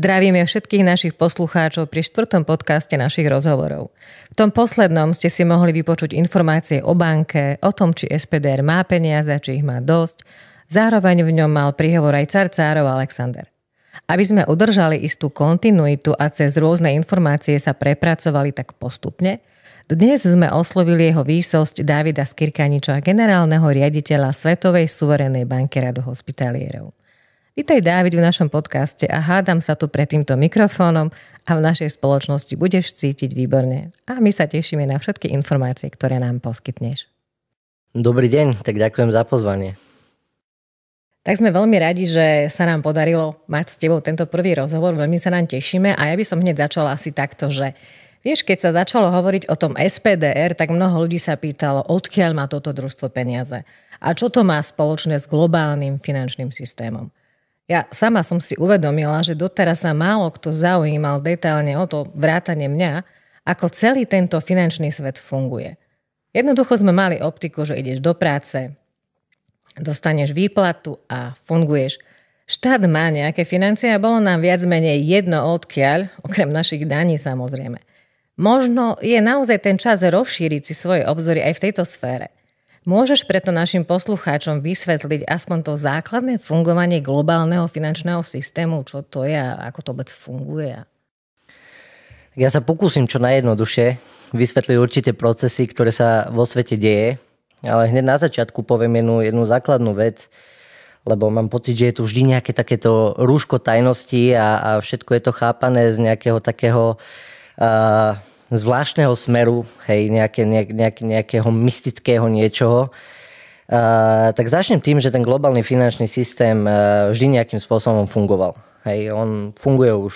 Zdravíme všetkých našich poslucháčov pri štvrtom podcaste našich rozhovorov. V tom poslednom ste si mohli vypočuť informácie o banke, o tom, či SPDR má peniaze, či ich má dosť. Zároveň v ňom mal príhovor aj carcárov Alexander. Aby sme udržali istú kontinuitu a cez rôzne informácie sa prepracovali tak postupne, dnes sme oslovili jeho výsosť Davida Skirkaniča, generálneho riaditeľa Svetovej suverenej banky Radu hospitalierov. Vítaj Dávid v našom podcaste a hádam sa tu pred týmto mikrofónom a v našej spoločnosti budeš cítiť výborne. A my sa tešíme na všetky informácie, ktoré nám poskytneš. Dobrý deň, tak ďakujem za pozvanie. Tak sme veľmi radi, že sa nám podarilo mať s tebou tento prvý rozhovor, veľmi sa nám tešíme a ja by som hneď začala asi takto, že Vieš, keď sa začalo hovoriť o tom SPDR, tak mnoho ľudí sa pýtalo, odkiaľ má toto družstvo peniaze a čo to má spoločné s globálnym finančným systémom. Ja sama som si uvedomila, že doteraz sa málo kto zaujímal detailne o to vrátane mňa, ako celý tento finančný svet funguje. Jednoducho sme mali optiku, že ideš do práce, dostaneš výplatu a funguješ. Štát má nejaké financie a bolo nám viac menej jedno odkiaľ, okrem našich daní samozrejme. Možno je naozaj ten čas rozšíriť si svoje obzory aj v tejto sfére. Môžeš preto našim poslucháčom vysvetliť aspoň to základné fungovanie globálneho finančného systému, čo to je a ako to vôbec funguje? Ja sa pokúsim čo najjednoduchšie vysvetliť určite procesy, ktoré sa vo svete deje, ale hneď na začiatku poviem jednu, jednu základnú vec, lebo mám pocit, že je tu vždy nejaké takéto rúško tajnosti a, a všetko je to chápané z nejakého takého uh, zvláštneho smeru, hej, nejaké, nejak, nejakého mystického niečoho, Uh, tak začnem tým, že ten globálny finančný systém uh, vždy nejakým spôsobom fungoval. Hej, on funguje už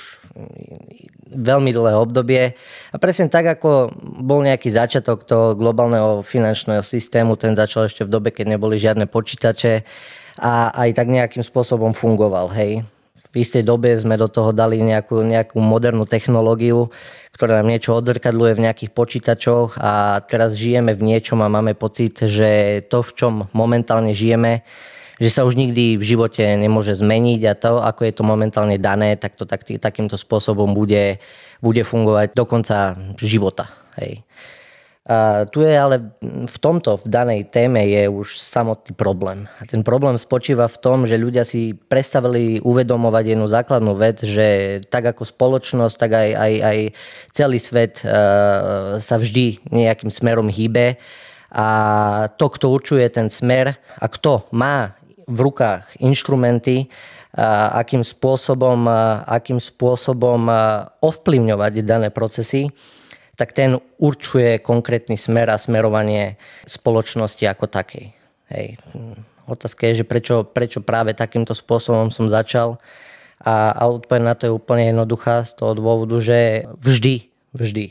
veľmi dlhé obdobie a presne tak, ako bol nejaký začiatok toho globálneho finančného systému, ten začal ešte v dobe, keď neboli žiadne počítače a aj tak nejakým spôsobom fungoval. Hej v istej dobe sme do toho dali nejakú, nejakú modernú technológiu, ktorá nám niečo odrkadluje v nejakých počítačoch a teraz žijeme v niečom a máme pocit, že to, v čom momentálne žijeme, že sa už nikdy v živote nemôže zmeniť a to, ako je to momentálne dané, tak to tak, takýmto spôsobom bude, bude fungovať do konca života. Hej. A tu je ale v tomto, v danej téme je už samotný problém. A ten problém spočíva v tom, že ľudia si prestavili uvedomovať jednu základnú vec, že tak ako spoločnosť, tak aj, aj, aj celý svet uh, sa vždy nejakým smerom hýbe a to, kto určuje ten smer a kto má v rukách inštrumenty, a akým spôsobom, akým spôsobom ovplyvňovať dané procesy, tak ten určuje konkrétny smer a smerovanie spoločnosti ako takej. Hej. Otázka je, že prečo, prečo práve takýmto spôsobom som začal a, a odpoveď na to je úplne jednoduchá z toho dôvodu, že vždy, vždy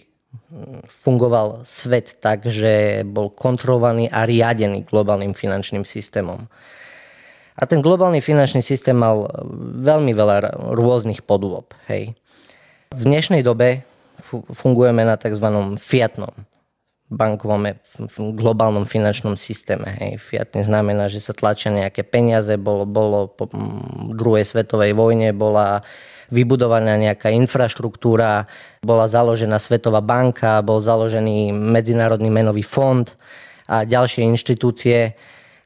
fungoval svet tak, že bol kontrolovaný a riadený globálnym finančným systémom. A ten globálny finančný systém mal veľmi veľa rôznych podôb. Hej. V dnešnej dobe fungujeme na tzv. fiatnom bankovom globálnom finančnom systéme. Hej. Fiatný znamená, že sa tlačia nejaké peniaze, bolo, bolo po druhej svetovej vojne, bola vybudovaná nejaká infraštruktúra, bola založená Svetová banka, bol založený Medzinárodný menový fond a ďalšie inštitúcie.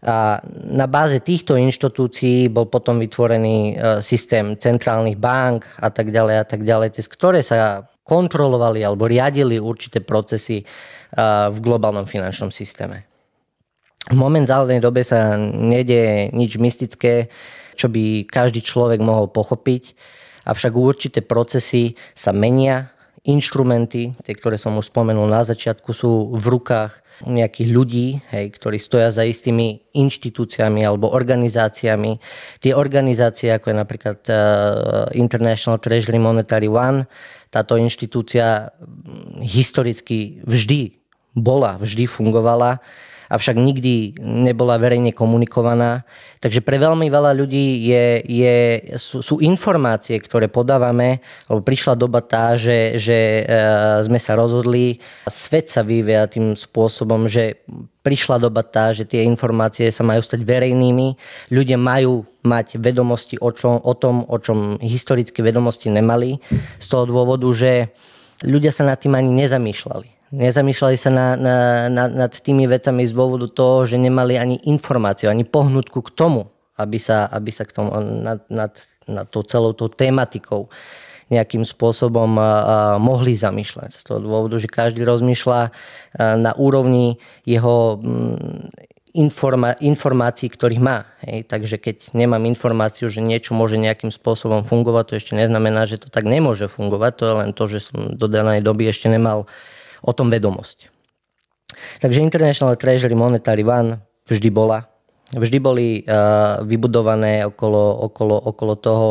A na báze týchto inštitúcií bol potom vytvorený e, systém centrálnych bank a tak ďalej a tak ďalej, cez ktoré sa kontrolovali alebo riadili určité procesy v globálnom finančnom systéme. V momentálnej dobe sa nedie nič mystické, čo by každý človek mohol pochopiť, avšak určité procesy sa menia, inštrumenty, tie, ktoré som už spomenul na začiatku, sú v rukách nejakých ľudí, hej, ktorí stoja za istými inštitúciami alebo organizáciami. Tie organizácie, ako je napríklad uh, International Treasury Monetary One, táto inštitúcia historicky vždy bola, vždy fungovala avšak nikdy nebola verejne komunikovaná. Takže pre veľmi veľa ľudí je, je, sú, sú informácie, ktoré podávame, lebo prišla doba tá, že, že sme sa rozhodli, svet sa vyvíja tým spôsobom, že prišla doba tá, že tie informácie sa majú stať verejnými, ľudia majú mať vedomosti o, čom, o tom, o čom historické vedomosti nemali, z toho dôvodu, že ľudia sa nad tým ani nezamýšľali. Nezamýšľali sa na, na, na, nad tými vecami z dôvodu toho, že nemali ani informáciu, ani pohnutku k tomu, aby sa, aby sa k tomu nad, nad, nad tou celou tou tematikou nejakým spôsobom mohli zamýšľať. Z toho dôvodu, že každý rozmýšľa na úrovni jeho mm, informa- informácií, ktorých má. Hej. Takže keď nemám informáciu, že niečo môže nejakým spôsobom fungovať, to ešte neznamená, že to tak nemôže fungovať. To je len to, že som do danej doby ešte nemal o tom vedomosť. Takže International Treasury Monetary One vždy bola. Vždy boli uh, vybudované okolo, okolo, okolo toho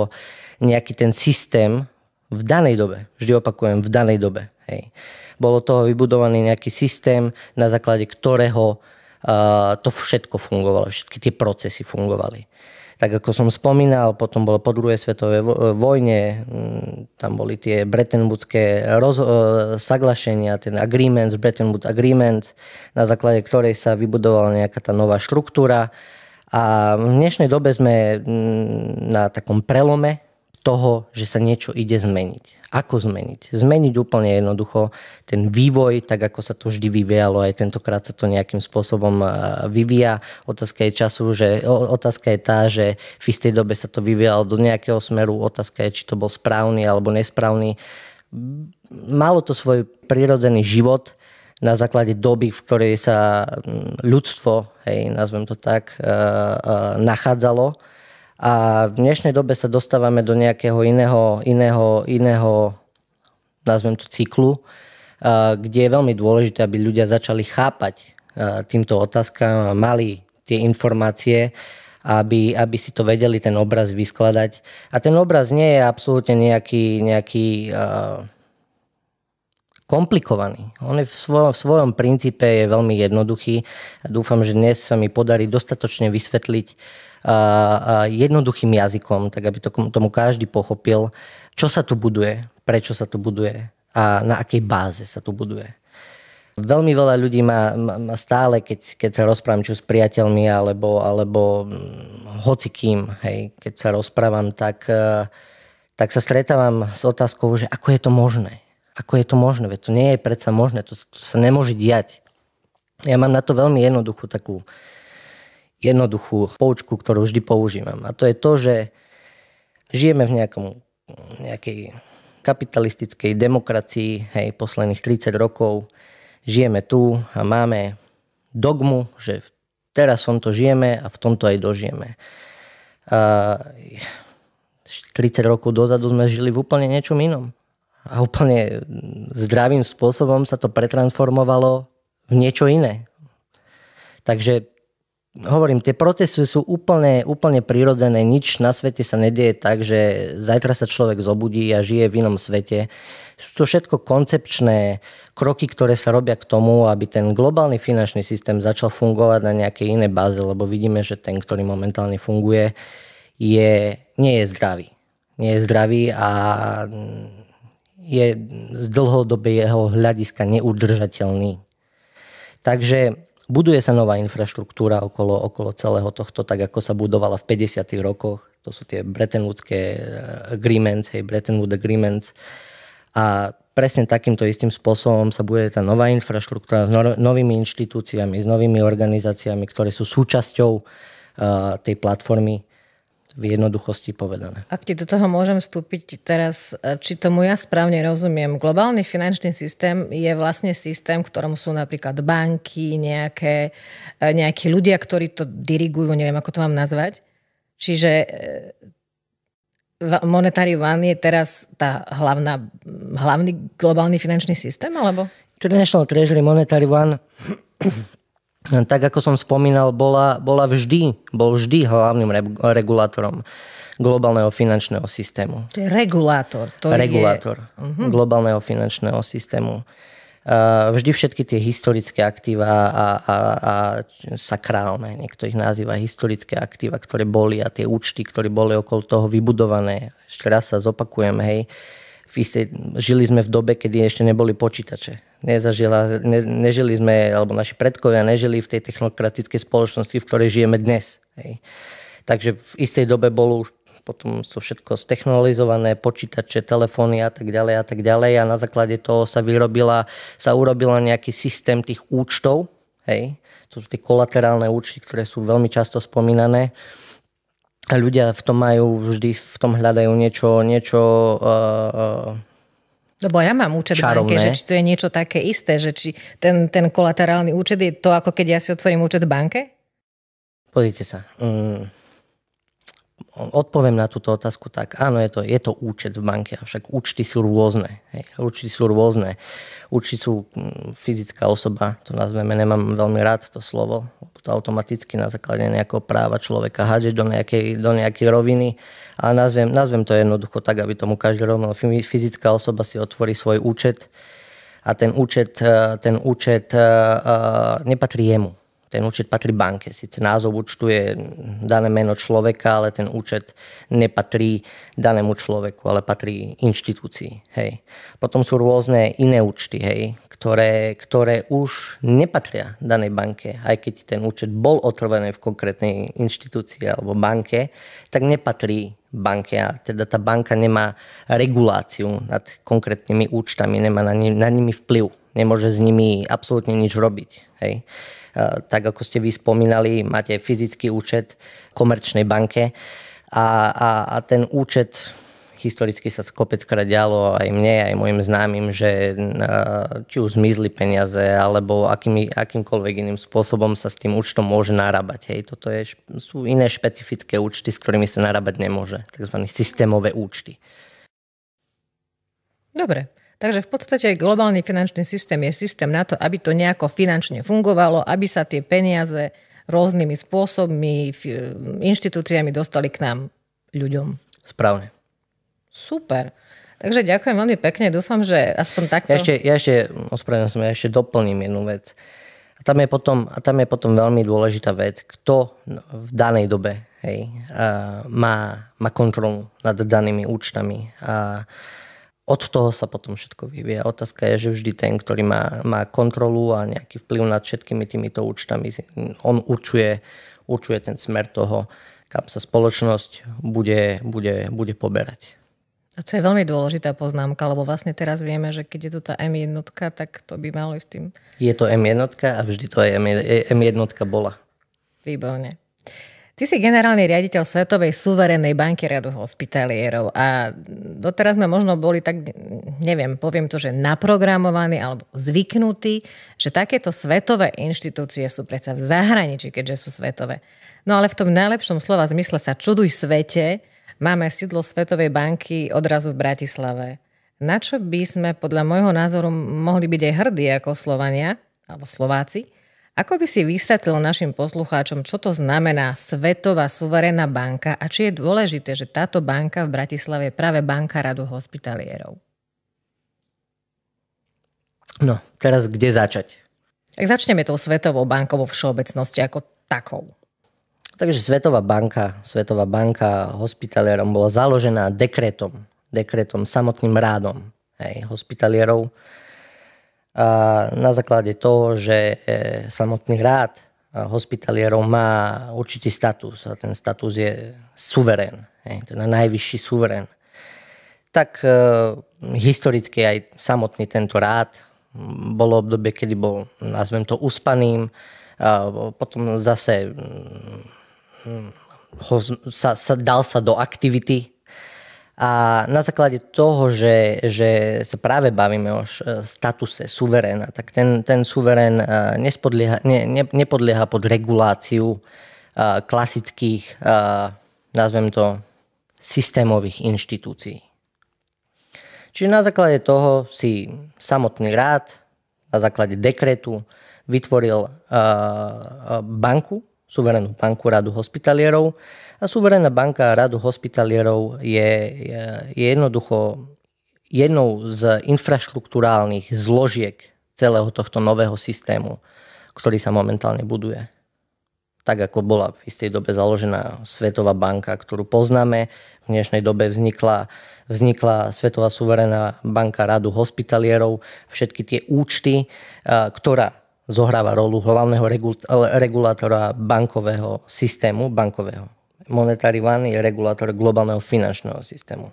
nejaký ten systém, v danej dobe, vždy opakujem, v danej dobe. Hej. Bolo toho vybudovaný nejaký systém, na základe ktorého uh, to všetko fungovalo, všetky tie procesy fungovali. Tak ako som spomínal, potom bolo po druhej svetovej vojne, mm, tam boli tie Bretton Woodské roz, uh, saglašenia, ten agreements, Bretton Woods agreements, na základe ktorej sa vybudovala nejaká tá nová štruktúra. A v dnešnej dobe sme mm, na takom prelome toho, že sa niečo ide zmeniť. Ako zmeniť? Zmeniť úplne jednoducho ten vývoj, tak ako sa to vždy vyvíjalo, aj tentokrát sa to nejakým spôsobom vyvíja. Otázka je času, že otázka je tá, že v istej dobe sa to vyvíjalo do nejakého smeru. Otázka je, či to bol správny alebo nesprávny. Malo to svoj prirodzený život, na základe doby, v ktorej sa ľudstvo, hej, nazvem to tak, nachádzalo a v dnešnej dobe sa dostávame do nejakého iného, iného, iného nazvem to cyklu, kde je veľmi dôležité, aby ľudia začali chápať týmto otázkam, mali tie informácie, aby, aby si to vedeli ten obraz vyskladať. A ten obraz nie je absolútne nejaký, nejaký uh, komplikovaný. On je v svojom, v svojom princípe je veľmi jednoduchý. Dúfam, že dnes sa mi podarí dostatočne vysvetliť jednoduchým jazykom, tak aby to tomu každý pochopil, čo sa tu buduje, prečo sa tu buduje a na akej báze sa tu buduje. Veľmi veľa ľudí má, má stále, keď, keď sa rozprávam či s priateľmi alebo, alebo hm, hocikým, hej, keď sa rozprávam, tak, e, tak sa stretávam s otázkou, že ako je to možné. Ako je to možné? Veď to nie je predsa možné, to, to sa nemôže diať. Ja mám na to veľmi jednoduchú takú jednoduchú poučku, ktorú vždy používam. A to je to, že žijeme v nejakom, nejakej kapitalistickej demokracii, hej, posledných 30 rokov. Žijeme tu a máme dogmu, že teraz v tomto žijeme a v tomto aj dožijeme. A 30 rokov dozadu sme žili v úplne niečom inom. A úplne zdravým spôsobom sa to pretransformovalo v niečo iné. Takže hovorím, tie procesy sú úplne, úplne prirodzené, nič na svete sa nedieje tak, že zajtra sa človek zobudí a žije v inom svete. Sú to všetko koncepčné kroky, ktoré sa robia k tomu, aby ten globálny finančný systém začal fungovať na nejakej inej báze, lebo vidíme, že ten, ktorý momentálne funguje, je, nie je zdravý. Nie je zdravý a je z dlhodobého hľadiska neudržateľný. Takže Buduje sa nová infraštruktúra okolo, okolo celého tohto, tak ako sa budovala v 50. rokoch. To sú tie Bretton Woodské eh, agreements, hej, Bretton agreements. A presne takýmto istým spôsobom sa bude tá nová infraštruktúra s novými inštitúciami, s novými organizáciami, ktoré sú súčasťou uh, tej platformy v jednoduchosti povedané. Ak ti do toho môžem vstúpiť teraz, e, či tomu ja správne rozumiem, globálny finančný systém je vlastne systém, v ktorom sú napríklad banky, nejaké, e, nejakí ľudia, ktorí to dirigujú, neviem, ako to mám nazvať. Čiže e, Monetary One je teraz tá hlavná, hlavný globálny finančný systém, alebo? International Treasury Monetary One tak ako som spomínal, bola, bola vždy, bol vždy hlavným regulátorom globálneho finančného systému. To je regulátor. To regulátor je... uh-huh. globálneho finančného systému. vždy všetky tie historické aktíva a, a, a sakrálne, niekto ich nazýva historické aktíva, ktoré boli a tie účty, ktoré boli okolo toho vybudované. Ešte raz sa zopakujem, hej, v istej, žili sme v dobe, kedy ešte neboli počítače. Nezažila, ne, nežili sme, alebo naši predkovia nežili v tej technokratickej spoločnosti, v ktorej žijeme dnes. Hej. Takže v istej dobe bolo už potom sú všetko stechnologizované, počítače, telefóny a tak ďalej a tak ďalej a na základe toho sa vyrobila, sa urobila nejaký systém tých účtov, hej, to sú tie kolaterálne účty, ktoré sú veľmi často spomínané. A ľudia v tom majú vždy, v tom hľadajú niečo, niečo uh, lebo ja mám účet v banke, že či to je niečo také isté, že či ten, ten kolaterálny účet je to, ako keď ja si otvorím účet v banke? Pozrite sa. Mm odpoviem na túto otázku tak, áno, je to, je to účet v banke, avšak účty sú rôzne. Hej. Účty sú rôzne. Účty sú mm, fyzická osoba, to nazveme, nemám veľmi rád to slovo, to automaticky na základe nejakého práva človeka hádže do nejakej, do nejakej roviny, ale nazvem, nazvem to jednoducho tak, aby tomu každý rovno. Fyzická osoba si otvorí svoj účet a ten účet, eh, ten účet uh, nepatrí jemu ten účet patrí banke. Sice názov účtu je dané meno človeka, ale ten účet nepatrí danému človeku, ale patrí inštitúcii. Hej. Potom sú rôzne iné účty, hej, ktoré, ktoré už nepatria danej banke. Aj keď ten účet bol otvorený v konkrétnej inštitúcii alebo banke, tak nepatrí banke a teda tá banka nemá reguláciu nad konkrétnymi účtami, nemá na, ni- na nimi vplyv, nemôže s nimi absolútne nič robiť. Hej tak ako ste vy spomínali, máte fyzický účet komerčnej banke a, a, a ten účet historicky sa kopeckrát dialo aj mne, aj mojim známym, že či už zmizli peniaze, alebo akými, akýmkoľvek iným spôsobom sa s tým účtom môže narábať. Hej. Toto je, sú iné špecifické účty, s ktorými sa narábať nemôže. Takzvané systémové účty. Dobre. Takže v podstate globálny finančný systém je systém na to, aby to nejako finančne fungovalo, aby sa tie peniaze rôznymi spôsobmi, inštitúciami dostali k nám ľuďom. Správne. Super. Takže ďakujem veľmi pekne, dúfam, že aspoň takto... Ja ešte, ja ešte ospravedlňujem sa, ja ešte doplním jednu vec. A tam, je potom, a tam je potom veľmi dôležitá vec, kto v danej dobe hej, má, má kontrolu nad danými účtami. A od toho sa potom všetko vyvíja. Otázka je, že vždy ten, ktorý má, má kontrolu a nejaký vplyv nad všetkými týmito účtami, on určuje, určuje ten smer toho, kam sa spoločnosť bude, bude, bude poberať. A to je veľmi dôležitá poznámka, lebo vlastne teraz vieme, že keď je tu tá M1, tak to by malo ísť tým. Je to M1 a vždy to aj M1 bola. Výborne. Ty si generálny riaditeľ Svetovej suverénnej banky radu hospitalierov a doteraz sme možno boli tak, neviem, poviem to, že naprogramovaní alebo zvyknutí, že takéto svetové inštitúcie sú predsa v zahraničí, keďže sú svetové. No ale v tom najlepšom slova zmysle sa čuduj svete, máme sídlo Svetovej banky odrazu v Bratislave. Na čo by sme podľa môjho názoru mohli byť aj hrdí ako Slovania, alebo Slováci, ako by si vysvetlil našim poslucháčom, čo to znamená Svetová suverénna banka a či je dôležité, že táto banka v Bratislave je práve banka radu hospitalierov? No, teraz kde začať? Tak začneme tou Svetovou bankou vo všeobecnosti ako takou. Takže Svetová banka, Svetová banka hospitalierom bola založená dekretom, dekretom, samotným rádom hej, hospitalierov na základe toho, že e, samotný rád hospitalierov má určitý status a ten status je suverén, teda najvyšší suverén. Tak e, historicky aj samotný tento rád bolo obdobie, kedy bol, nazvem to, uspaným, potom zase ho, sa, sa, dal sa do aktivity a na základe toho, že, že sa práve bavíme o statuse suveréna, tak ten, ten suverén nespodlieha, ne, ne, nepodlieha pod reguláciu klasických, nazvem to, systémových inštitúcií. Čiže na základe toho si samotný rád na základe dekretu vytvoril banku, suverénnu banku radu hospitalierov, Suverénna banka radu hospitalierov je, je jednoducho jednou z infraštruktúrálnych zložiek celého tohto nového systému, ktorý sa momentálne buduje. Tak ako bola v istej dobe založená Svetová banka, ktorú poznáme, v dnešnej dobe vznikla, vznikla Svetová suverénna banka radu hospitalierov, všetky tie účty, ktorá zohráva rolu hlavného regulátora bankového systému, bankového. Monetary One je regulátor globálneho finančného systému.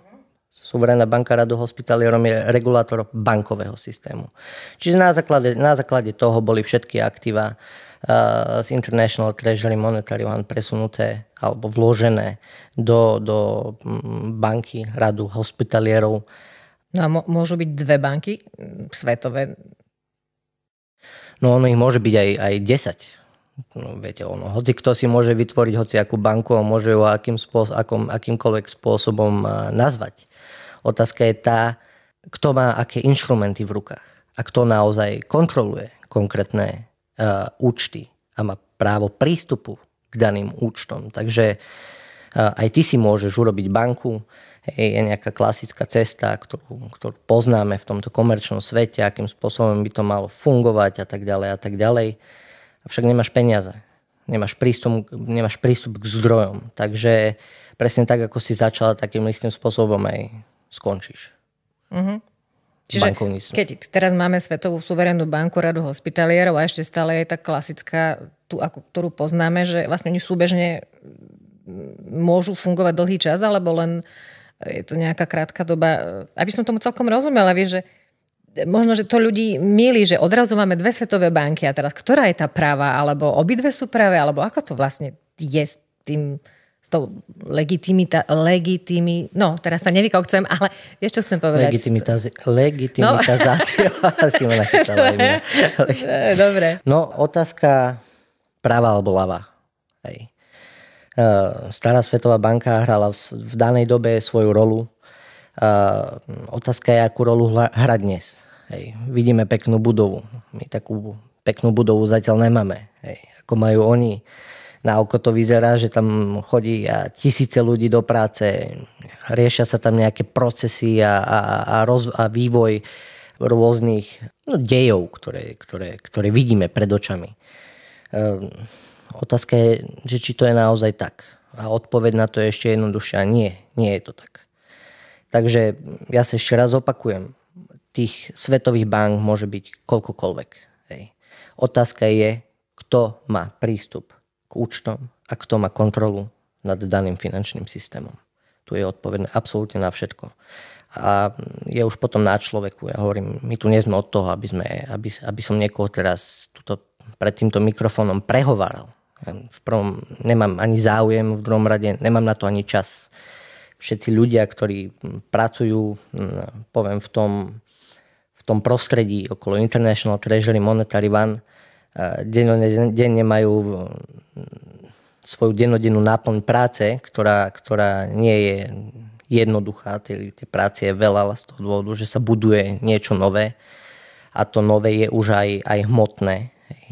Suverénna banka radu hospitalierom je regulátor bankového systému. Čiže na základe, na základe toho boli všetky aktíva uh, z International Treasury Monetary One presunuté alebo vložené do, do mm, banky radu hospitalierov. No a môžu byť dve banky mm, svetové? No ono ich môže byť aj, aj 10. No, viete, ono, hoci kto si môže vytvoriť hoci akú banku a môže ju akým spôsob, akým, akýmkoľvek spôsobom nazvať. Otázka je tá, kto má aké inštrumenty v rukách a kto naozaj kontroluje konkrétne uh, účty a má právo prístupu k daným účtom. Takže uh, aj ty si môžeš urobiť banku, je nejaká klasická cesta, ktorú, ktorú poznáme v tomto komerčnom svete, akým spôsobom by to malo fungovať a tak ďalej a tak ďalej. Avšak nemáš peniaze, nemáš prístup, nemáš prístup k zdrojom. Takže presne tak, ako si začala takým istým spôsobom aj skončíš. Uh-huh. Čiže keď teraz máme Svetovú suverénnu banku radu hospitalierov a ešte stále je tá klasická, tú, ako, ktorú poznáme, že vlastne oni súbežne môžu fungovať dlhý čas, alebo len je to nejaká krátka doba. Aby som tomu celkom rozumela, vieš, že možno, že to ľudí milí, že odrazu máme dve svetové banky a teraz ktorá je tá práva, alebo obidve sú práve, alebo ako to vlastne je s tým s tou legitimita, legitimi, no teraz sa nevykokcem, ale vieš, čo chcem povedať? Legitimitizácia. No. Asi ma Dobre. No, otázka práva alebo lava. Hej. E, Stará Svetová banka hrala v danej dobe svoju rolu. E, otázka je, akú rolu hra dnes. Hej. Vidíme peknú budovu. My takú peknú budovu zatiaľ nemáme. Hej. Ako majú oni na oko to vyzerá, že tam chodí tisíce ľudí do práce, riešia sa tam nejaké procesy a, a, a, roz, a vývoj rôznych no, dejov, ktoré, ktoré, ktoré vidíme pred očami. Ehm, otázka je, že či to je naozaj tak. A odpoveď na to je ešte jednoduchšia. Nie, nie je to tak. Takže ja sa ešte raz opakujem. Tých svetových bank môže byť koľkokoľvek. Hej. Otázka je, kto má prístup účtom a kto má kontrolu nad daným finančným systémom. Tu je odpovedné absolútne na všetko. A je už potom na človeku. Ja hovorím, my tu nie sme od toho, aby, sme, aby, aby som niekoho teraz tuto, pred týmto mikrofónom prehováral. V prvom nemám ani záujem, v druhom rade nemám na to ani čas. Všetci ľudia, ktorí pracujú, poviem, v tom, tom prostredí okolo International Treasury Monetary One, denne majú svoju dennodennú náplň práce, ktorá, ktorá nie je jednoduchá. Tie práce je veľa z toho dôvodu, že sa buduje niečo nové a to nové je už aj, aj hmotné,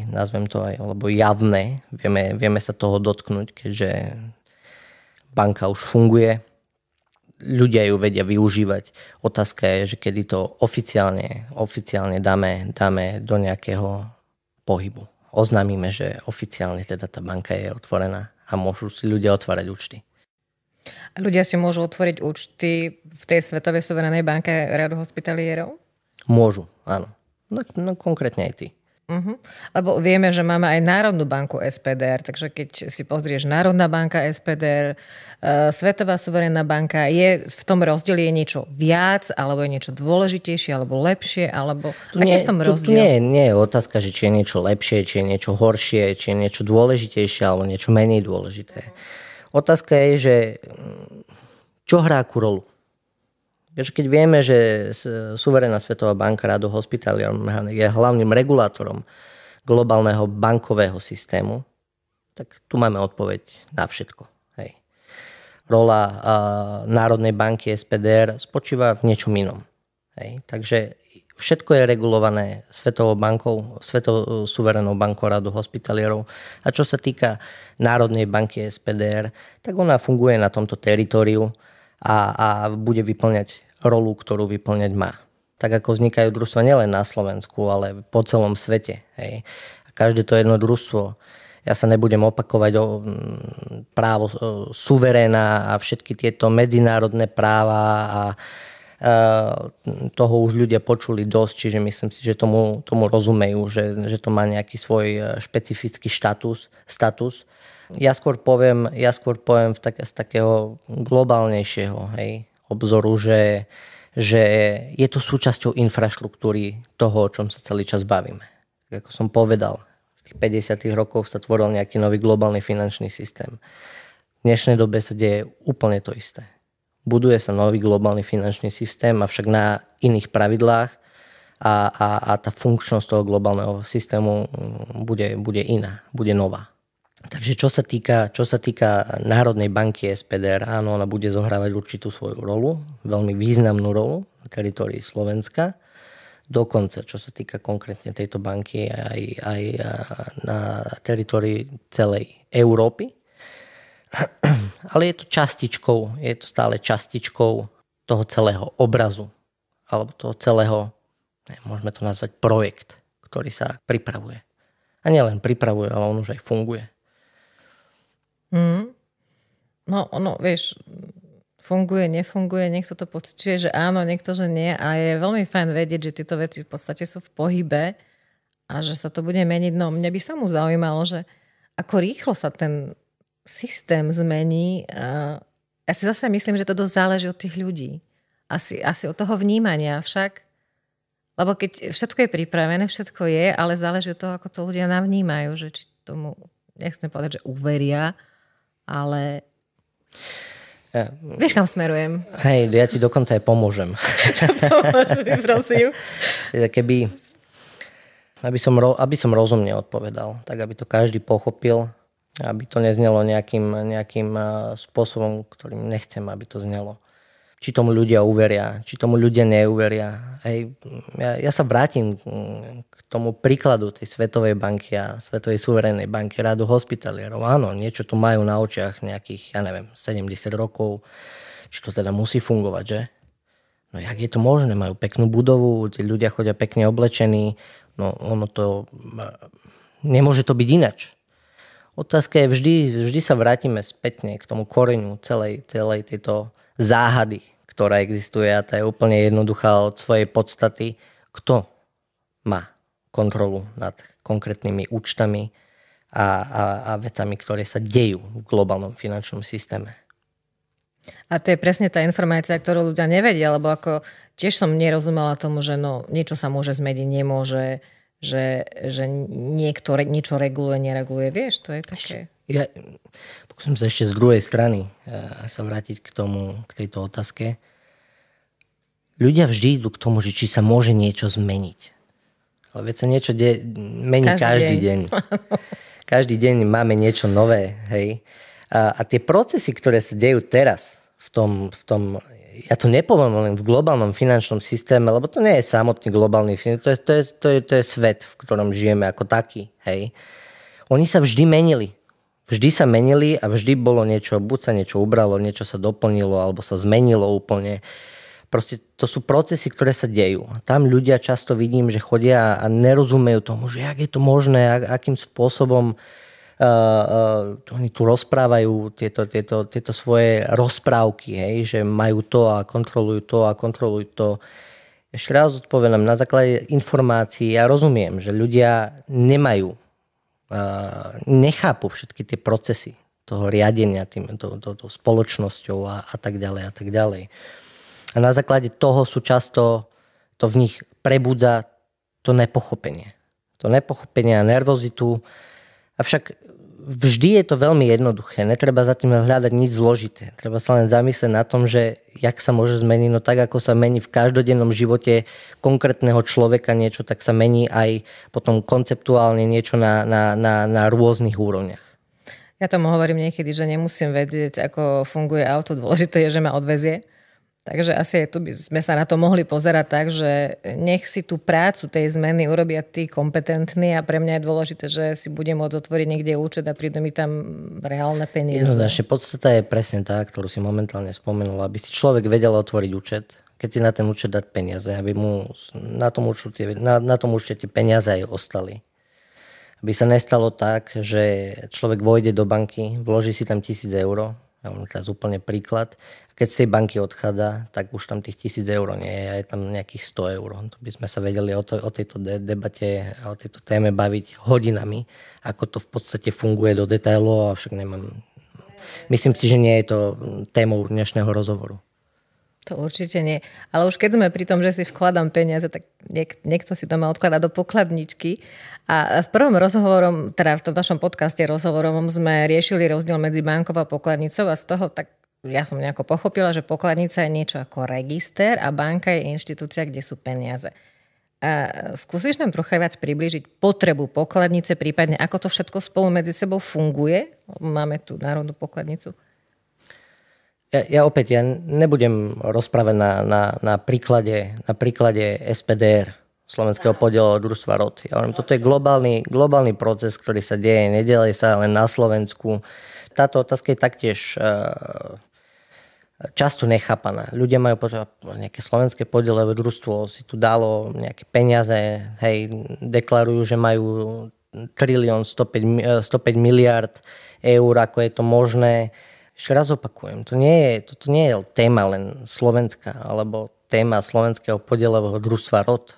nazvem to aj, alebo javné. Vieme, vieme sa toho dotknúť, keďže banka už funguje, ľudia ju vedia využívať. Otázka je, že kedy to oficiálne, oficiálne dáme, dáme do nejakého pohybu. Oznámime, že oficiálne teda tá banka je otvorená a môžu si ľudia otvárať účty. Ľudia si môžu otvoriť účty v tej Svetovej suverenej banke Radu hospitalierov? Môžu, áno. No, no konkrétne aj ty. Uh-huh. Lebo vieme, že máme aj Národnú banku SPDR, takže keď si pozrieš Národná banka SPDR, e, Svetová suverénna banka, je v tom rozdieli je niečo viac, alebo je niečo dôležitejšie, alebo lepšie, alebo tu nie, je v tom rozdiel? Tu nie, nie je otázka, že či je niečo lepšie, či je niečo horšie, či je niečo dôležitejšie, alebo niečo menej dôležité. Otázka je, že čo hrá akú rolu? Keď vieme, že Suverená Svetová banka Rado Hospitalium je hlavným regulátorom globálneho bankového systému, tak tu máme odpoveď na všetko. Hej. Rola uh, Národnej banky SPDR spočíva v niečom inom. Hej. Takže všetko je regulované Svetovou bankou, Svetovou suverenou bankou radu hospitalierov. A čo sa týka Národnej banky SPDR, tak ona funguje na tomto teritoriu a, a bude vyplňať rolu, ktorú vyplňať má. tak ako vznikajú družstva nielen na Slovensku, ale po celom svete. Hej. A každé to jedno družstvo ja sa nebudem opakovať o právo suveréna a všetky tieto medzinárodné práva a toho už ľudia počuli dosť, čiže myslím si, že tomu, tomu rozumejú, že, že to má nejaký svoj e, špecifický štatus. status. Ja skôr poviem, ja skôr poviem v tak, z takého globálnejšieho hej, obzoru, že, že je to súčasťou infraštruktúry toho, o čom sa celý čas bavíme. Ako som povedal, v tých 50. rokoch sa tvoril nejaký nový globálny finančný systém. V dnešnej dobe sa deje úplne to isté buduje sa nový globálny finančný systém, avšak na iných pravidlách a, a, a tá funkčnosť toho globálneho systému mm, bude, bude iná, bude nová. Takže čo sa, týka, čo sa týka Národnej banky SPDR, áno, ona bude zohrávať určitú svoju rolu, veľmi významnú rolu na teritorii Slovenska. Dokonca, čo sa týka konkrétne tejto banky, aj, aj na teritorii celej Európy. Ale je to častičkou, je to stále častičkou toho celého obrazu alebo toho celého, ne, môžeme to nazvať projekt, ktorý sa pripravuje. A nielen pripravuje, ale on už aj funguje. Mm. No, ono, vieš, funguje, nefunguje, niekto to pociťuje, že áno, niekto, že nie. A je veľmi fajn vedieť, že tieto veci v podstate sú v pohybe a že sa to bude meniť. No, mne by sa mu zaujímalo, že ako rýchlo sa ten systém zmení, ja si zase myslím, že to dosť záleží od tých ľudí. Asi, asi od toho vnímania však. Lebo keď všetko je pripravené, všetko je, ale záleží od toho, ako to ľudia navnímajú, že či tomu, nechcem povedať, že uveria, ale ja, Vieš, kam smerujem? Hej, ja ti dokonca aj pomôžem. Pomôž mi, prosím. Keby, aby som, aby som rozumne odpovedal, tak aby to každý pochopil, aby to neznelo nejakým, nejakým spôsobom, ktorým nechcem, aby to znelo. Či tomu ľudia uveria, či tomu ľudia neuveria. Hej, ja, ja sa vrátim k tomu príkladu tej Svetovej banky a Svetovej suverénnej banky rádu hospitalierov. Áno, niečo tu majú na očiach nejakých, ja neviem, 70 rokov. Či to teda musí fungovať, že? No jak je to možné? Majú peknú budovu, tí ľudia chodia pekne oblečení. No ono to... Nemôže to byť inač. Otázka je vždy, vždy sa vrátime spätne k tomu koreňu celej, celej tejto záhady, ktorá existuje a tá je úplne jednoduchá od svojej podstaty. Kto má kontrolu nad konkrétnymi účtami a, a, a vecami, ktoré sa dejú v globálnom finančnom systéme? A to je presne tá informácia, ktorú ľudia nevedia, lebo ako tiež som nerozumela tomu, že no, niečo sa môže zmeniť, nemôže že, že niekto niečo reguluje, nereguluje. Vieš, to je také... Ja pokúsim sa ešte z druhej strany eh, sa vrátiť k tomu, k tejto otázke. Ľudia vždy idú k tomu, že či sa môže niečo zmeniť. Ale veď sa niečo de- mení každý, každý deň. deň. každý deň máme niečo nové. Hej? A, a tie procesy, ktoré sa dejú teraz v tom, v tom ja to nepoviem len v globálnom finančnom systéme, lebo to nie je samotný globálny finančný, to je, to je, to je, to je svet, v ktorom žijeme ako taký. Hej. Oni sa vždy menili. Vždy sa menili a vždy bolo niečo, buď sa niečo ubralo, niečo sa doplnilo, alebo sa zmenilo úplne. Proste to sú procesy, ktoré sa dejú. Tam ľudia často vidím, že chodia a nerozumejú tomu, že jak je to možné, akým spôsobom uh, uh, oni tu rozprávajú tieto, tieto, tieto svoje rozprávky, hej, že majú to a kontrolujú to a kontrolujú to. Ešte raz odpovedám, na základe informácií ja rozumiem, že ľudia nemajú, uh, nechápu všetky tie procesy toho riadenia tým, to, to, to spoločnosťou a, a tak ďalej a tak ďalej. A na základe toho sú často, to v nich prebudza to nepochopenie. To nepochopenie a nervozitu. Avšak vždy je to veľmi jednoduché. Netreba za tým hľadať nič zložité. Treba sa len zamyslieť na tom, že jak sa môže zmeniť, no tak ako sa mení v každodennom živote konkrétneho človeka niečo, tak sa mení aj potom konceptuálne niečo na, na, na, na rôznych úrovniach. Ja tomu hovorím niekedy, že nemusím vedieť, ako funguje auto. Dôležité je, že ma odvezie. Takže asi tu by sme sa na to mohli pozerať tak, že nech si tú prácu tej zmeny urobia tí kompetentní a pre mňa je dôležité, že si budem môcť otvoriť niekde účet a prídu mi tam reálne peniaze. Jednoznačne podstata je presne tá, ktorú si momentálne spomenul, aby si človek vedel otvoriť účet, keď si na ten účet dať peniaze, aby mu na tom, účte, na, na tom účte tie peniaze aj ostali. Aby sa nestalo tak, že človek vojde do banky, vloží si tam tisíc eur, ja mám teraz úplne príklad, keď z tej banky odchádza, tak už tam tých tisíc eur nie je, je tam nejakých 100 eur. To by sme sa vedeli o, to, o tejto debate o tejto téme baviť hodinami, ako to v podstate funguje do detailov, avšak nemám... Myslím si, že nie je to témou dnešného rozhovoru. To určite nie. Ale už keď sme pri tom, že si vkladám peniaze, tak niek- niekto si to má odkladať do pokladničky. A v prvom rozhovorom, teda v tom našom podcaste rozhovorovom sme riešili rozdiel medzi bankou a pokladnicou a z toho tak ja som nejako pochopila, že pokladnica je niečo ako register a banka je inštitúcia, kde sú peniaze. A skúsiš nám trocha viac približiť potrebu pokladnice, prípadne ako to všetko spolu medzi sebou funguje? Máme tu národnú pokladnicu. Ja, ja opäť, ja nebudem rozprávať na, na, na, príklade, na príklade SPDR, Slovenského podielu družstva ROD. Ja hovorím, toto je globálny, globálny proces, ktorý sa deje, nedeleje sa len na Slovensku. Táto otázka je taktiež uh, často nechápaná. Ľudia majú potom nejaké slovenské podielové družstvo, si tu dalo nejaké peniaze, hej, deklarujú, že majú trilión 105, 105 miliard eur, ako je to možné ešte raz opakujem, to nie je, toto nie je téma len Slovenska alebo téma slovenského podielového družstva ROD.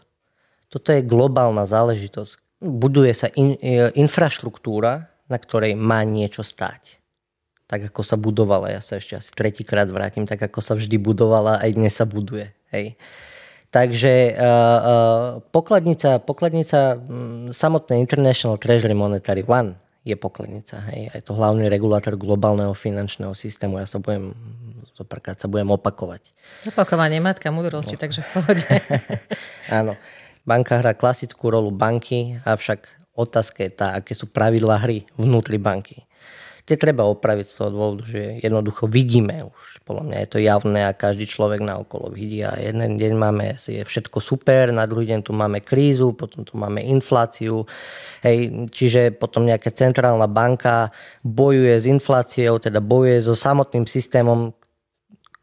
Toto je globálna záležitosť. Buduje sa in, e, infraštruktúra, na ktorej má niečo stáť. Tak ako sa budovala, ja sa ešte asi tretíkrát vrátim, tak ako sa vždy budovala, aj dnes sa buduje. Hej. Takže uh, uh, pokladnica, pokladnica um, samotné International Treasury Monetary One je pokladnica. Hej. Je to hlavný regulátor globálneho finančného systému. Ja sa budem zoprkrát sa budem opakovať. Opakovanie matka múdrosti, no. takže v pohode. Áno. Banka hrá klasickú rolu banky, avšak otázka je tá, aké sú pravidlá hry vnútri banky tie treba opraviť z toho dôvodu, že jednoducho vidíme už. Podľa mňa je to javné a každý človek na okolo vidí a jeden deň máme, je všetko super, na druhý deň tu máme krízu, potom tu máme infláciu. Hej, čiže potom nejaká centrálna banka bojuje s infláciou, teda bojuje so samotným systémom,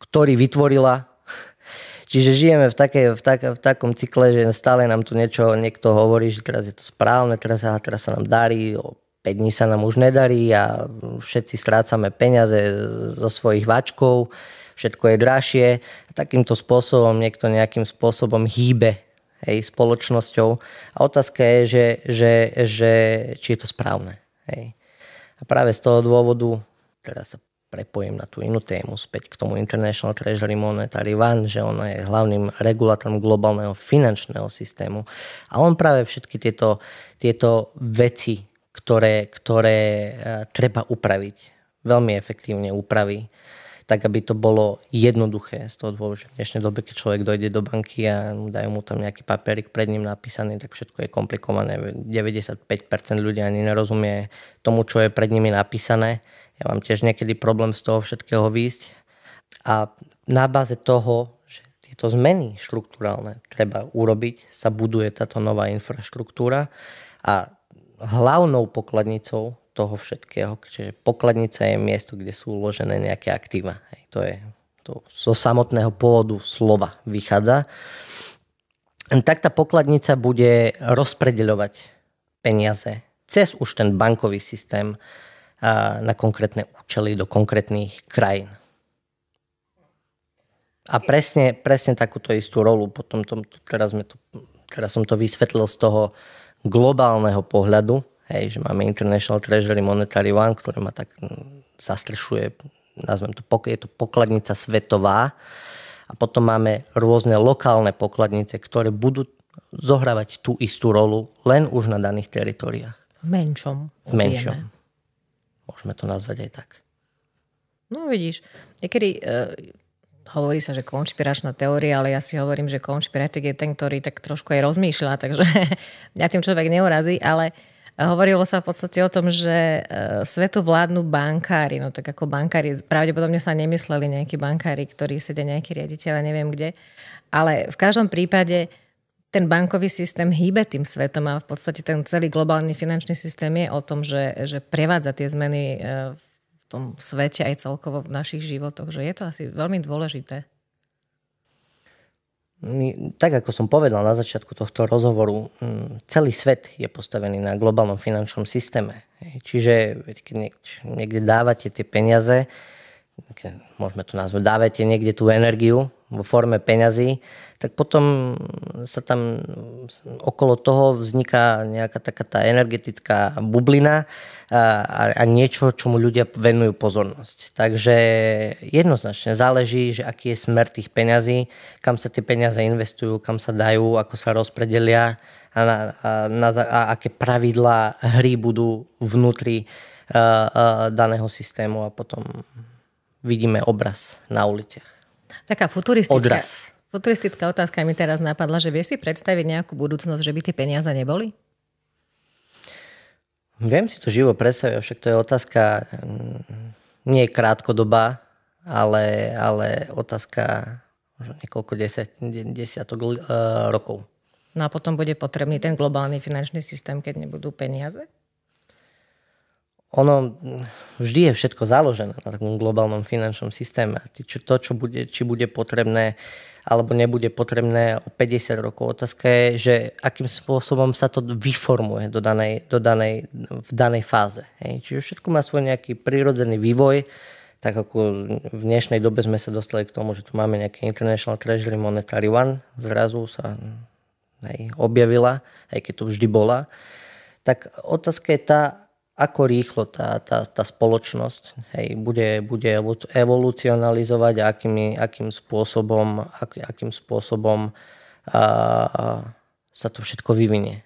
ktorý vytvorila Čiže žijeme v, také, v, tak, v takom cykle, že stále nám tu niečo niekto hovorí, že teraz je to správne, teraz, teraz sa nám darí, 5 dní sa nám už nedarí a všetci strácame peniaze zo svojich vačkov, všetko je drahšie. Takýmto spôsobom niekto nejakým spôsobom hýbe hej, spoločnosťou. A otázka je, že, že, že či je to správne. Hej. A práve z toho dôvodu, teraz sa prepojím na tú inú tému späť k tomu International Treasury Monetary One, že on je hlavným regulátorom globálneho finančného systému. A on práve všetky tieto, tieto veci ktoré, ktoré e, treba upraviť. Veľmi efektívne upraví tak aby to bolo jednoduché z toho dôvodu, že v dnešnej dobe, keď človek dojde do banky a dajú mu tam nejaký papierik pred ním napísaný, tak všetko je komplikované. 95% ľudí ani nerozumie tomu, čo je pred nimi napísané. Ja mám tiež niekedy problém z toho všetkého výjsť. A na báze toho, že tieto zmeny štruktúrálne treba urobiť, sa buduje táto nová infraštruktúra a hlavnou pokladnicou toho všetkého. Čiže pokladnica je miesto, kde sú uložené nejaké aktíva. Hej, to je to zo samotného pôvodu slova vychádza. Tak tá pokladnica bude rozpredeľovať peniaze cez už ten bankový systém na konkrétne účely do konkrétnych krajín. A presne, presne takúto istú rolu, potom to, teraz, sme to, teraz som to vysvetlil z toho globálneho pohľadu, hej, že máme International Treasury Monetary One, ktoré ma tak mm, zastrešuje, nazvem to, je to pokladnica svetová a potom máme rôzne lokálne pokladnice, ktoré budú zohrávať tú istú rolu len už na daných teritoriách. V menšom. V menšom. Môžeme to nazvať aj tak. No vidíš, niekedy uh, hovorí sa, že konšpiračná teória, ale ja si hovorím, že konšpiratik je ten, ktorý tak trošku aj rozmýšľa, takže mňa tým človek neurazí, ale hovorilo sa v podstate o tom, že e, svetu vládnu bankári, no tak ako bankári, pravdepodobne sa nemysleli nejakí bankári, ktorí sedia nejakí riaditeľe, neviem kde, ale v každom prípade ten bankový systém hýbe tým svetom a v podstate ten celý globálny finančný systém je o tom, že, že prevádza tie zmeny v e, tom svete aj celkovo v našich životoch, že je to asi veľmi dôležité. tak ako som povedal na začiatku tohto rozhovoru, mm, celý svet je postavený na globálnom finančnom systéme. Čiže keď niekde dávate tie peniaze, môžeme to nazvať, dávate niekde tú energiu vo forme peňazí, tak potom sa tam okolo toho vzniká nejaká taká tá energetická bublina a, a niečo, čomu ľudia venujú pozornosť. Takže jednoznačne záleží, že aký je smer tých peňazí, kam sa tie peniaze investujú, kam sa dajú, ako sa rozpredelia a, na, a, na, a aké pravidlá hry budú vnútri a, a, daného systému a potom vidíme obraz na uliciach. Taká futuristická, Odraz. futuristická otázka mi teraz napadla, že vie si predstaviť nejakú budúcnosť, že by tie peniaze neboli? Viem si to živo predstaviť, však to je otázka mm, nie krátkodobá, ale, ale otázka možno niekoľko desiat, desiatok uh, rokov. No a potom bude potrebný ten globálny finančný systém, keď nebudú peniaze? Ono vždy je všetko založené na takom globálnom finančnom systéme. To, čo bude, či bude potrebné alebo nebude potrebné o 50 rokov. Otázka je, že akým spôsobom sa to vyformuje do danej, do danej, v danej fáze. Hej. Čiže všetko má svoj nejaký prirodzený vývoj, tak ako v dnešnej dobe sme sa dostali k tomu, že tu máme nejaký International Treasury Monetary One, zrazu sa hej, objavila, aj keď to vždy bola. Tak otázka je tá, ako rýchlo tá, tá, tá spoločnosť hej, bude, bude evolucionalizovať a akými, akým spôsobom, ak, akým spôsobom a, a, sa to všetko vyvinie.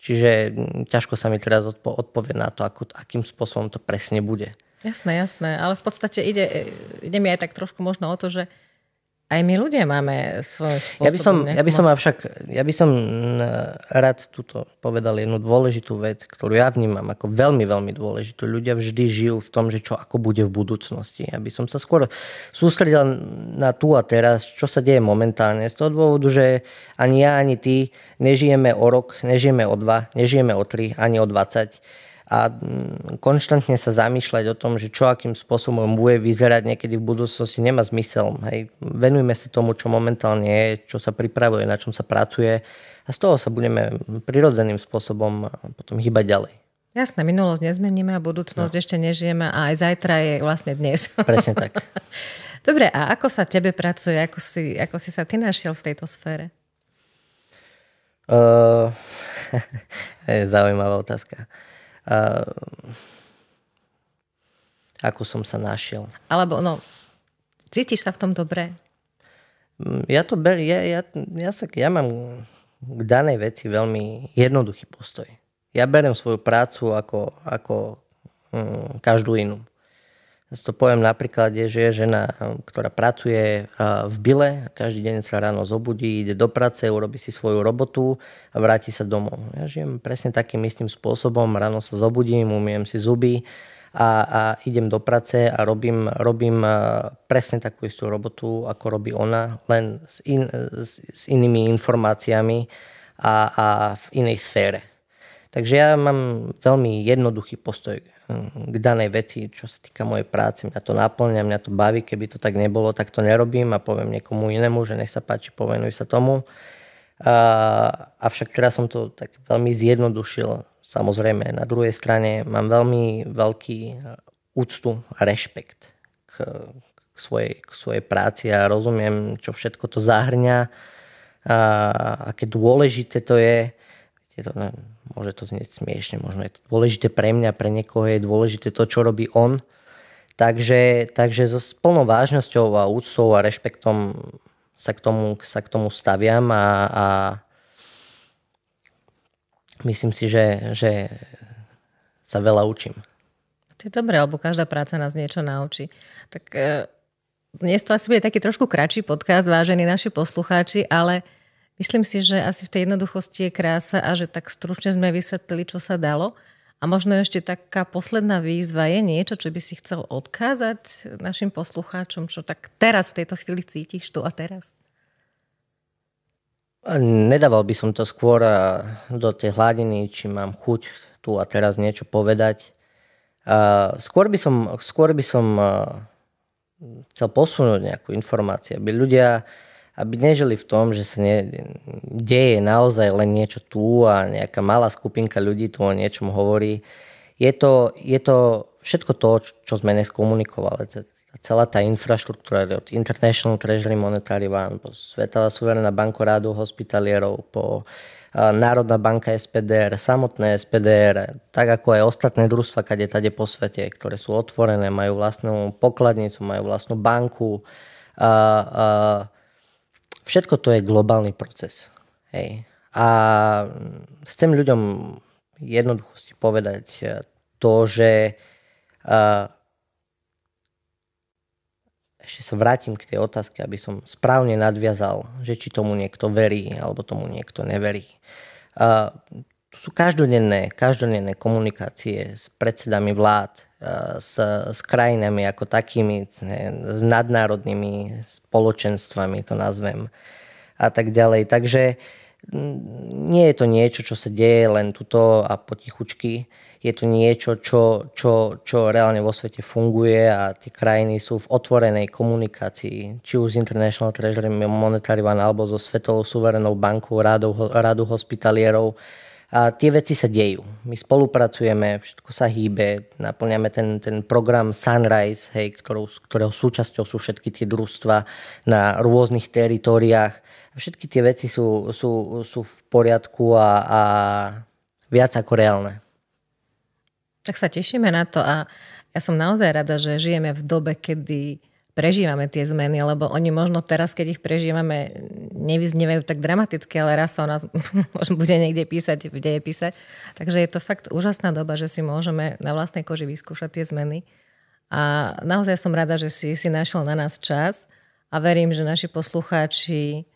Čiže ťažko sa mi teraz odpo- odpovie na to, ako, akým spôsobom to presne bude. Jasné, jasné, ale v podstate ide, ide mi aj tak trošku možno o to, že aj my ľudia máme svoj spôsob. Ja by som, ja by som avšak, ja by som rád túto povedal jednu dôležitú vec, ktorú ja vnímam ako veľmi, veľmi dôležitú. Ľudia vždy žijú v tom, že čo ako bude v budúcnosti. Ja by som sa skôr sústredil na tu a teraz, čo sa deje momentálne. Z toho dôvodu, že ani ja, ani ty nežijeme o rok, nežijeme o dva, nežijeme o tri, ani o 20 a mm, konštantne sa zamýšľať o tom, že čo akým spôsobom bude vyzerať niekedy v budúcnosti nemá zmysel. Hej. Venujme sa tomu, čo momentálne je, čo sa pripravuje, na čom sa pracuje a z toho sa budeme prirodzeným spôsobom potom hýbať ďalej. Jasné, minulosť nezmeníme a budúcnosť no. ešte nežijeme a aj zajtra je vlastne dnes. Presne tak. Dobre, a ako sa tebe pracuje? Ako si, ako si sa ty našiel v tejto sfére? Uh, je zaujímavá otázka. Uh, ako som sa našiel. Alebo no, cítiš sa v tom dobre? Mm, ja to ber, ja, ja, ja, sa, ja mám k danej veci veľmi jednoduchý postoj. Ja berem svoju prácu ako, ako mm, každú inú. To poviem na príklade, že je žena, ktorá pracuje v byle, každý deň sa ráno zobudí, ide do práce, urobí si svoju robotu a vráti sa domov. Ja žijem presne takým istým spôsobom, ráno sa zobudím, umiem si zuby a, a idem do práce a robím, robím presne takú istú robotu, ako robí ona, len s, in, s, s inými informáciami a, a v inej sfére. Takže ja mám veľmi jednoduchý postoj k danej veci, čo sa týka mojej práce. Mňa to naplňa, mňa to baví. Keby to tak nebolo, tak to nerobím a poviem niekomu inému, že nech sa páči, povenuj sa tomu. A, avšak teraz som to tak veľmi zjednodušil. Samozrejme, na druhej strane mám veľmi veľký úctu a rešpekt k, k, svojej, k svojej práci a rozumiem, čo všetko to zahrňa a aké dôležité to je. Viete, to, môže to znieť smiešne, možno je to dôležité pre mňa, pre niekoho je dôležité to, čo robí on. Takže, takže so plnou vážnosťou a úctou a rešpektom sa k tomu, sa k tomu staviam a, a myslím si, že, že sa veľa učím. To je dobré, lebo každá práca nás niečo naučí. Tak e, dnes to asi bude taký trošku kratší podcast, vážení naši poslucháči, ale Myslím si, že asi v tej jednoduchosti je krása a že tak stručne sme vysvetlili, čo sa dalo. A možno ešte taká posledná výzva je niečo, čo by si chcel odkázať našim poslucháčom, čo tak teraz v tejto chvíli cítiš tu a teraz? Nedával by som to skôr do tej hladiny, či mám chuť tu a teraz niečo povedať. Skôr by som, skôr by som chcel posunúť nejakú informáciu, aby ľudia aby nežili v tom, že sa ne, deje naozaj len niečo tu a nejaká malá skupinka ľudí tu o niečom hovorí. Je to, je to všetko to, čo sme dnes komunikovali. Celá tá infraštruktúra od International Treasury Monetary One, po Svetová suverená banko rádu hospitalierov, po Národná banka SPDR, samotné SPDR, tak ako aj ostatné družstva, kade tade po svete, ktoré sú otvorené, majú vlastnú pokladnicu, majú vlastnú banku. A, a, všetko to je globálny proces. Hej. A chcem ľuďom jednoduchosti povedať to, že a, ešte sa vrátim k tej otázke, aby som správne nadviazal, že či tomu niekto verí alebo tomu niekto neverí. Uh, sú každodenné, každodenné komunikácie s predsedami vlád, uh, s, s krajinami ako takými, s nadnárodnými spoločenstvami, to nazvem, a tak ďalej. Takže nie je to niečo, čo sa deje len tuto a potichučky je to niečo, čo, čo, čo reálne vo svete funguje a tie krajiny sú v otvorenej komunikácii, či už z International Treasury Monetary One alebo so Svetovou suverenou bankou, radu, radu hospitalierov. A tie veci sa dejú. My spolupracujeme, všetko sa hýbe, naplňame ten, ten program Sunrise, hej, ktorou, ktorého súčasťou sú všetky tie družstva na rôznych teritoriách. Všetky tie veci sú, sú, sú v poriadku a, a viac ako reálne. Tak sa tešíme na to a ja som naozaj rada, že žijeme v dobe, kedy prežívame tie zmeny, lebo oni možno teraz, keď ich prežívame, nevyznievajú tak dramaticky, ale raz sa o nás možno bude niekde písať, v dejepise. Takže je to fakt úžasná doba, že si môžeme na vlastnej koži vyskúšať tie zmeny. A naozaj som rada, že si, si našiel na nás čas a verím, že naši poslucháči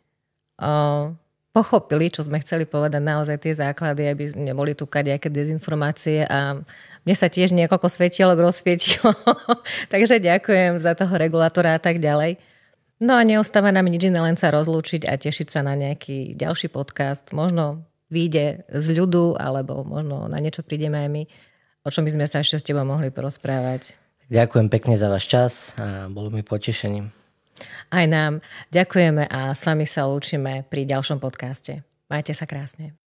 o, pochopili, čo sme chceli povedať, naozaj tie základy, aby neboli tu kadejaké dezinformácie a mne sa tiež niekoľko svetielok rozsvietilo, takže ďakujem za toho regulátora a tak ďalej. No a neostáva nám nič iné, len sa rozlúčiť a tešiť sa na nejaký ďalší podcast. Možno vyjde z ľudu, alebo možno na niečo prídeme aj my, o čom by sme sa ešte s tebou mohli porozprávať. Ďakujem pekne za váš čas a bolo mi potešením. Aj nám. Ďakujeme a s vami sa lúčime pri ďalšom podcaste. Majte sa krásne.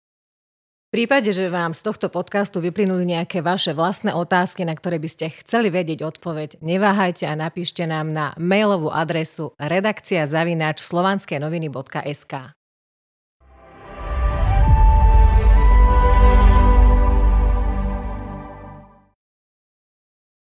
V prípade, že vám z tohto podcastu vyplynuli nejaké vaše vlastné otázky, na ktoré by ste chceli vedieť odpoveď, neváhajte a napíšte nám na mailovú adresu redakcia zavináč slovanské noviny.sk.